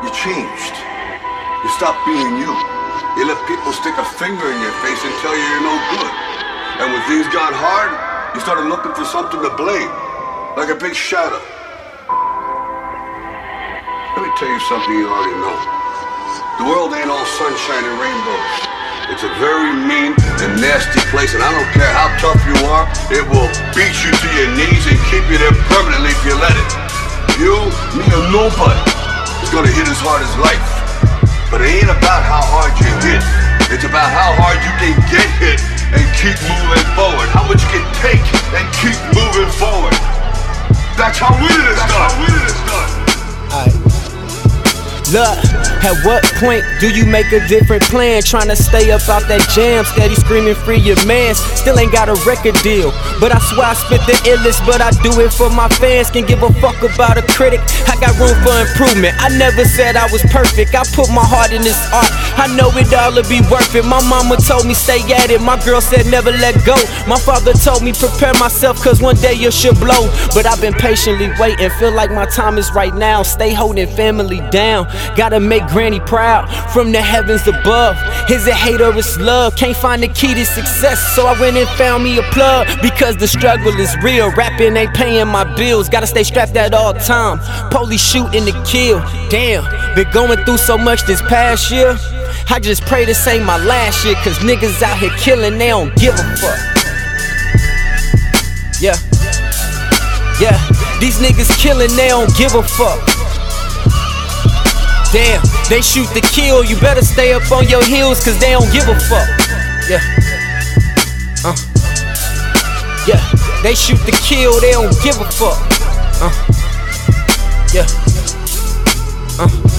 You changed. You stopped being you. You let people stick a finger in your face and tell you you're no good. And when things got hard, you started looking for something to blame, like a big shadow. Let me tell you something you already know. The world ain't all sunshine and rainbows. It's a very mean and nasty place, and I don't care how tough you are, it will beat you to your knees and keep you there permanently if you let it. You, me, or nobody is gonna hit as hard as life. But it ain't about how hard you hit. It's about how hard you can get hit and keep moving forward. How much you can take and keep moving forward. That's how winning is done. How winning is done. Look, at what point do you make a different plan? Trying to stay up out that jam, steady screaming free your man. Still ain't got a record deal, but I swear I spit the illest. But I do it for my fans, can give a fuck about a critic. I got room for improvement. I never said I was perfect. I put my heart in this art. I know it all'll be worth it. My mama told me stay at it. My girl said never let go. My father told me prepare myself, cause one day you should blow. But I've been patiently waiting, feel like my time is right now. Stay holding family down. Gotta make granny proud from the heavens above. Is it hate or it's love? Can't find the key to success, so I went and found me a plug. Because the struggle is real. Rapping ain't paying my bills. Gotta stay strapped at all time. Police shooting to kill. Damn, been going through so much this past year. I just pray this ain't my last year, cause niggas out here killing, they don't give a fuck. Yeah. Yeah, these niggas killing, they don't give a fuck. Damn, they shoot to kill, you better stay up on your heels, cause they don't give a fuck. Yeah. Uh. Yeah, they shoot to kill, they don't give a fuck. Uh. Yeah. Uh.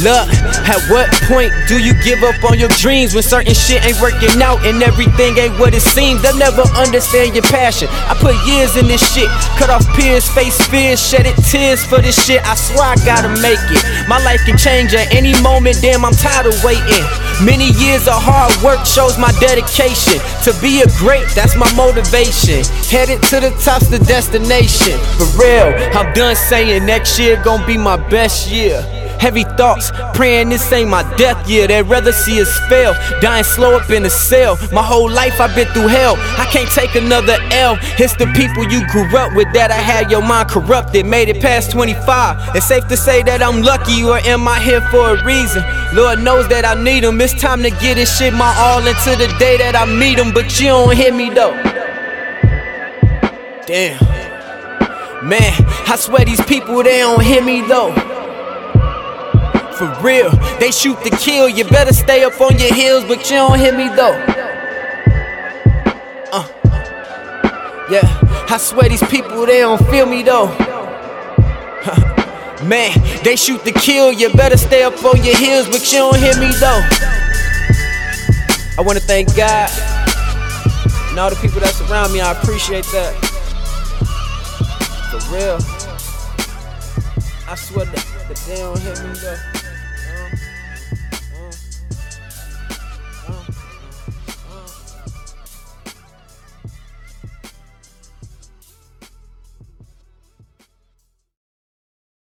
Look, at what point do you give up on your dreams when certain shit ain't working out and everything ain't what it seems? They'll never understand your passion. I put years in this shit, cut off peers, face fears, shedded tears for this shit. I swear I gotta make it. My life can change at any moment, damn, I'm tired of waiting. Many years of hard work shows my dedication. To be a great, that's my motivation. Headed to the top's the destination. For real, I'm done saying next year gonna be my best year. Heavy thoughts, praying this ain't my death year. They'd rather see us fail, dying slow up in a cell. My whole life I've been through hell. I can't take another L. It's the people you grew up with that I had your mind corrupted. Made it past 25. It's safe to say that I'm lucky, or am I here for a reason? Lord knows that I need him. It's time to get this shit my all into the day that I meet him. But you don't hear me though. Damn. Man, I swear these people, they don't hear me though for real. They shoot to kill, you better stay up on your heels, but you don't hit me though. Uh, yeah, I swear these people, they don't feel me though. Man, they shoot to kill, you better stay up on your heels, but you don't hit me though. I wanna thank God and all the people that surround me, I appreciate that. For real. I swear that, they don't hit me though.